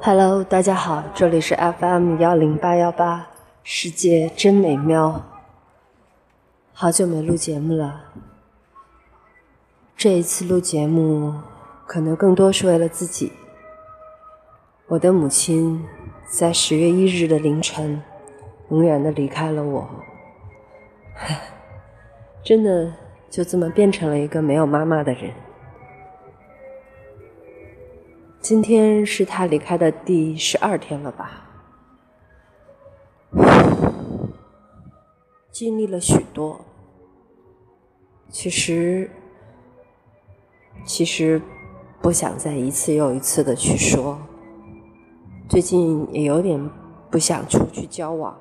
Hello，大家好，这里是 FM 幺零八幺八，世界真美妙。好久没录节目了，这一次录节目可能更多是为了自己。我的母亲在十月一日的凌晨，永远的离开了我，真的就这么变成了一个没有妈妈的人。今天是他离开的第十二天了吧？经历了许多，其实，其实不想再一次又一次的去说。最近也有点不想出去交往，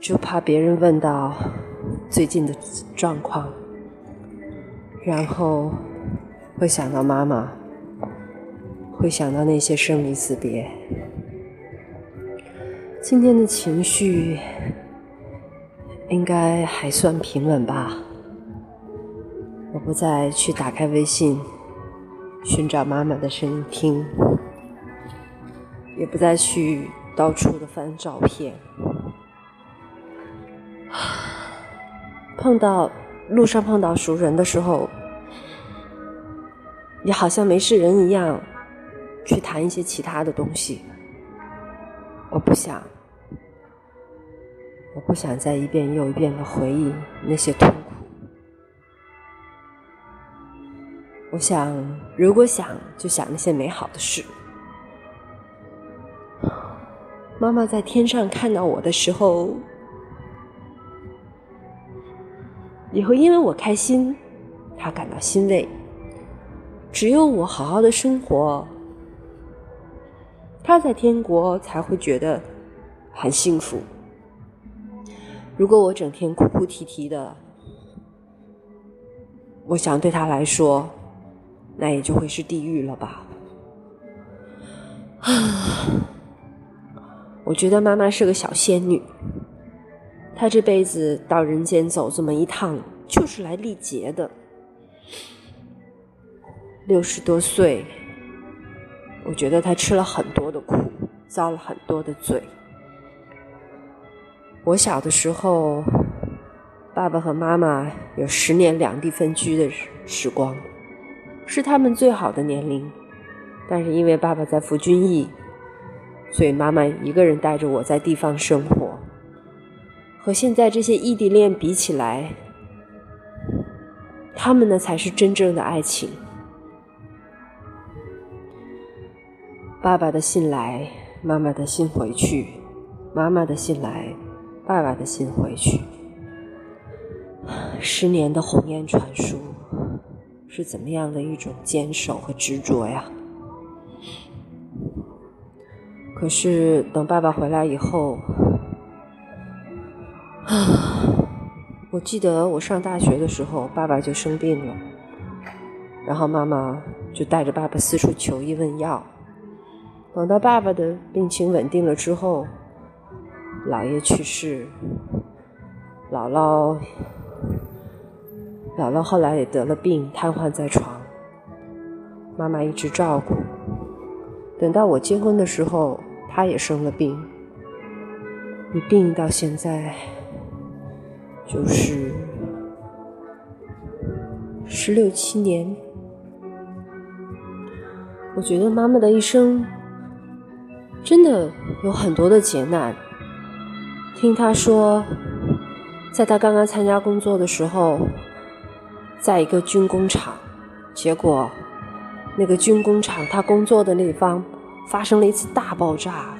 就怕别人问到最近的状况，然后会想到妈妈。会想到那些生离死别。今天的情绪应该还算平稳吧。我不再去打开微信寻找妈妈的声音听，也不再去到处的翻照片。碰到路上碰到熟人的时候，也好像没事人一样。去谈一些其他的东西，我不想，我不想再一遍又一遍的回忆那些痛苦。我想，如果想，就想那些美好的事。妈妈在天上看到我的时候，也会因为我开心，她感到欣慰。只有我好好的生活。他在天国才会觉得很幸福。如果我整天哭哭啼啼的，我想对他来说，那也就会是地狱了吧。啊 我觉得妈妈是个小仙女，她这辈子到人间走这么一趟，就是来历劫的。六十多岁。我觉得他吃了很多的苦，遭了很多的罪。我小的时候，爸爸和妈妈有十年两地分居的时光，是他们最好的年龄。但是因为爸爸在服军役，所以妈妈一个人带着我在地方生活。和现在这些异地恋比起来，他们呢才是真正的爱情。爸爸的信来，妈妈的信回去；妈妈的信来，爸爸的信回去。十年的鸿雁传书，是怎么样的一种坚守和执着呀？可是等爸爸回来以后，啊，我记得我上大学的时候，爸爸就生病了，然后妈妈就带着爸爸四处求医问药。等到爸爸的病情稳定了之后，姥爷去世，姥姥，姥姥后来也得了病，瘫痪在床，妈妈一直照顾。等到我结婚的时候，她也生了病，一病到现在就是十六七年。我觉得妈妈的一生。真的有很多的劫难。听他说，在他刚刚参加工作的时候，在一个军工厂，结果那个军工厂他工作的那方发生了一次大爆炸，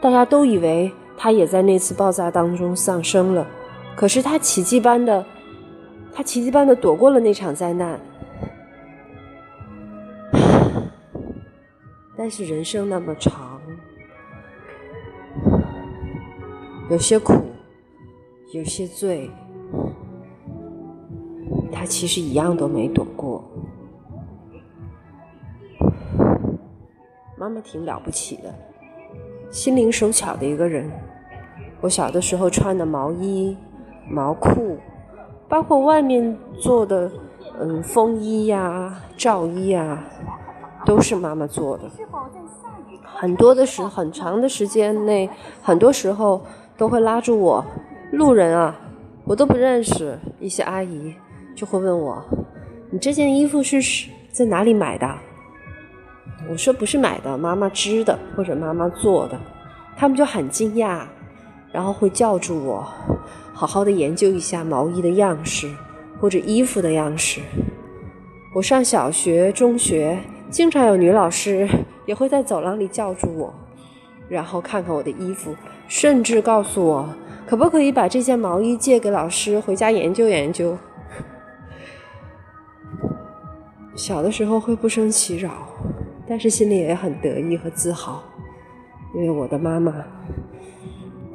大家都以为他也在那次爆炸当中丧生了，可是他奇迹般的，他奇迹般的躲过了那场灾难。但是人生那么长，有些苦，有些罪，他其实一样都没躲过。妈妈挺了不起的，心灵手巧的一个人。我小的时候穿的毛衣、毛裤，包括外面做的嗯风衣呀、罩衣呀。都是妈妈做的。很多的时，很长的时间内，很多时候都会拉住我。路人啊，我都不认识，一些阿姨就会问我：“你这件衣服是在哪里买的？”我说：“不是买的，妈妈织的，或者妈妈做的。”他们就很惊讶，然后会叫住我，好好的研究一下毛衣的样式或者衣服的样式。我上小学、中学，经常有女老师也会在走廊里叫住我，然后看看我的衣服，甚至告诉我可不可以把这件毛衣借给老师回家研究研究。小的时候会不胜其扰，但是心里也很得意和自豪。因为我的妈妈，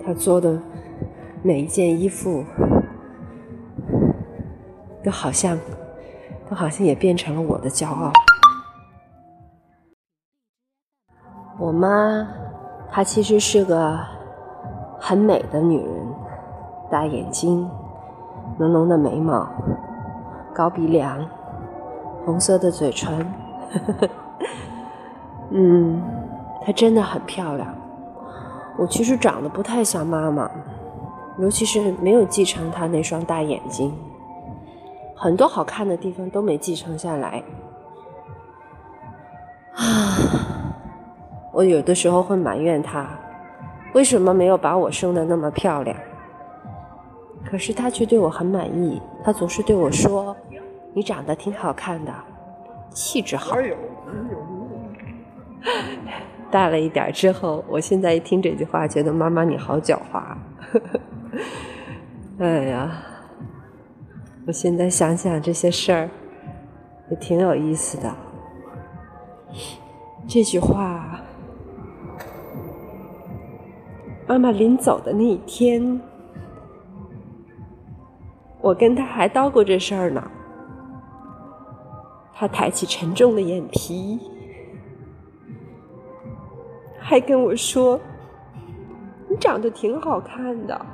她做的每一件衣服，都好像，都好像也变成了我的骄傲。我妈，她其实是个很美的女人，大眼睛，浓浓的眉毛，高鼻梁，红色的嘴唇，嗯。她真的很漂亮。我其实长得不太像妈妈，尤其是没有继承她那双大眼睛，很多好看的地方都没继承下来。啊，我有的时候会埋怨他，为什么没有把我生的那么漂亮？可是他却对我很满意，他总是对我说：“你长得挺好看的，气质好。”大了一点之后，我现在一听这句话，觉得妈妈你好狡猾。哎呀，我现在想想这些事儿，也挺有意思的。这句话，妈妈临走的那一天，我跟她还叨过这事儿呢。她抬起沉重的眼皮。还跟我说：“你长得挺好看的，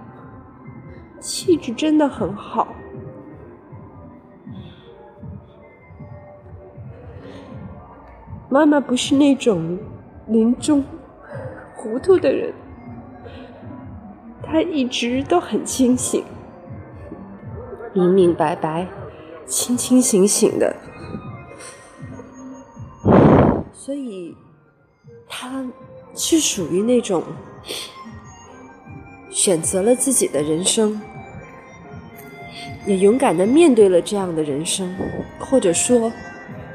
气质真的很好。”妈妈不是那种临终糊涂的人，她一直都很清醒，明明白白、清清醒醒的，所以他。是属于那种选择了自己的人生，也勇敢的面对了这样的人生，或者说，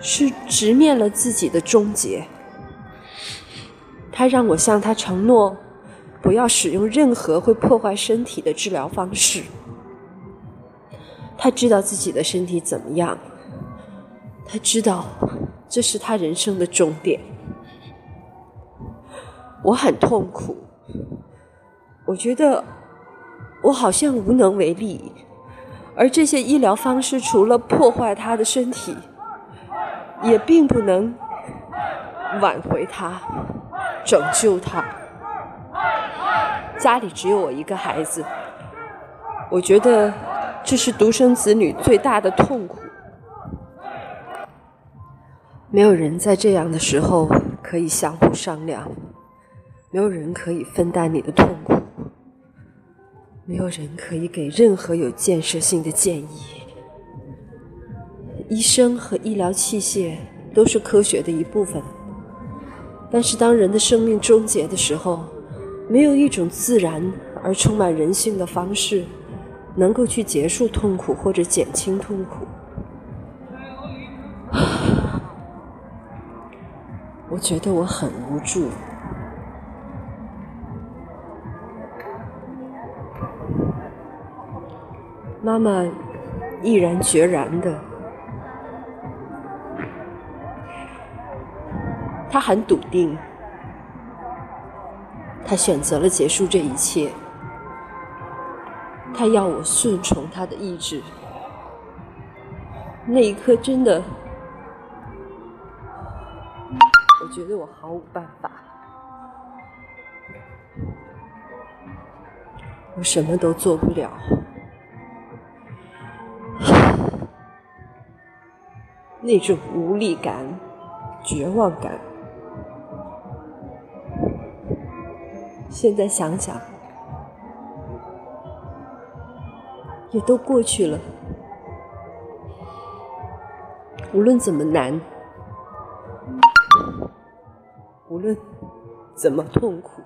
是直面了自己的终结。他让我向他承诺，不要使用任何会破坏身体的治疗方式。他知道自己的身体怎么样，他知道这是他人生的终点。我很痛苦，我觉得我好像无能为力，而这些医疗方式除了破坏他的身体，也并不能挽回他、拯救他。家里只有我一个孩子，我觉得这是独生子女最大的痛苦。没有人在这样的时候可以相互商量。没有人可以分担你的痛苦，没有人可以给任何有建设性的建议。医生和医疗器械都是科学的一部分，但是当人的生命终结的时候，没有一种自然而充满人性的方式能够去结束痛苦或者减轻痛苦。我觉得我很无助。妈妈毅然决然的，她很笃定，他选择了结束这一切，他要我顺从他的意志。那一刻，真的，我觉得我毫无办法，我什么都做不了。那种无力感绝望感。现在想想，也都过去了。无论怎么难，无论怎么痛苦，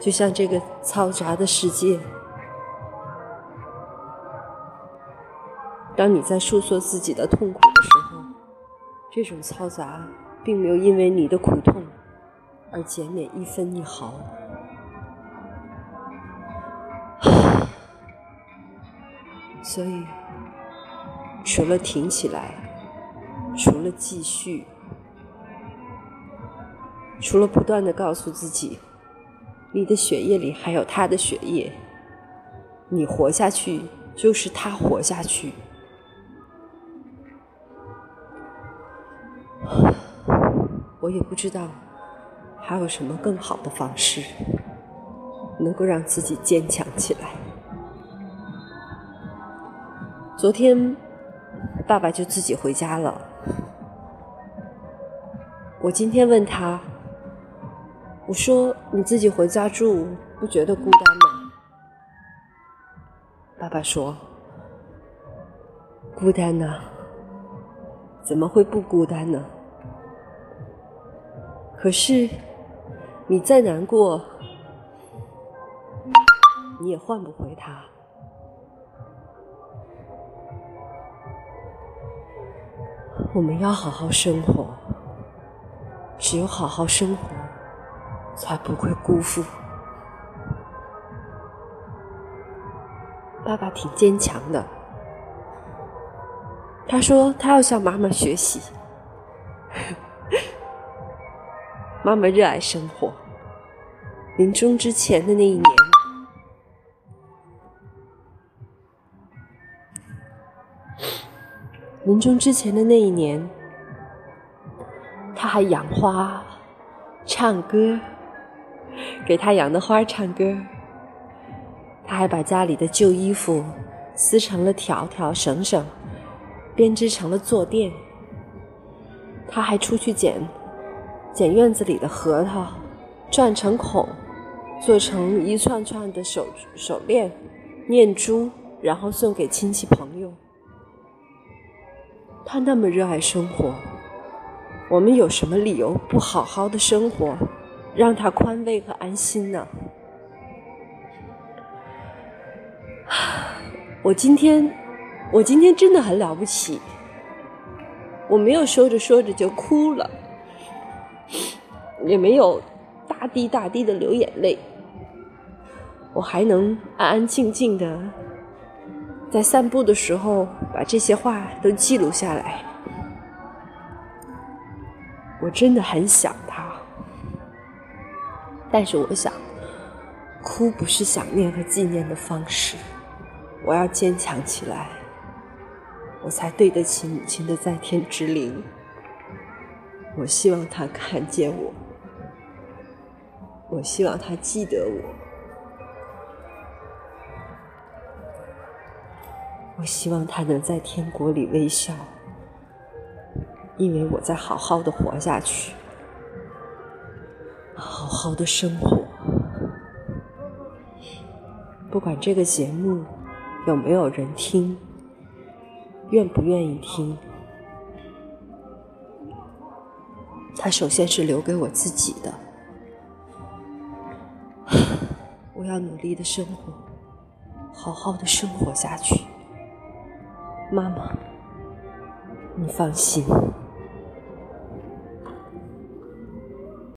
就像这个嘈杂的世界，当你在诉说自己的痛苦的时候，这种嘈杂并没有因为你的苦痛而减免一分一毫。所以，除了挺起来，除了继续，除了不断的告诉自己，你的血液里还有他的血液，你活下去就是他活下去。我也不知道还有什么更好的方式，能够让自己坚强起来。昨天，爸爸就自己回家了。我今天问他，我说：“你自己回家住，不觉得孤单吗？”爸爸说：“孤单呢，怎么会不孤单呢？可是，你再难过，你也换不回他。”我们要好好生活，只有好好生活，才不会辜负。爸爸挺坚强的，他说他要向妈妈学习。妈妈热爱生活，临终之前的那一年。临终之前的那一年，他还养花、唱歌，给他养的花唱歌。他还把家里的旧衣服撕成了条条绳绳，编织成了坐垫。他还出去捡捡院子里的核桃，钻成孔，做成一串串的手手链、念珠，然后送给亲戚朋友。他那么热爱生活，我们有什么理由不好好的生活，让他宽慰和安心呢？我今天，我今天真的很了不起，我没有说着说着就哭了，也没有大滴大滴的流眼泪，我还能安安静静的。在散步的时候，把这些话都记录下来。我真的很想他，但是我想，哭不是想念和纪念的方式。我要坚强起来，我才对得起母亲的在天之灵。我希望他看见我，我希望他记得我。我希望他能在天国里微笑，因为我在好好的活下去，好好的生活。不管这个节目有没有人听，愿不愿意听，它首先是留给我自己的。我要努力的生活，好好的生活下去。妈妈，你放心。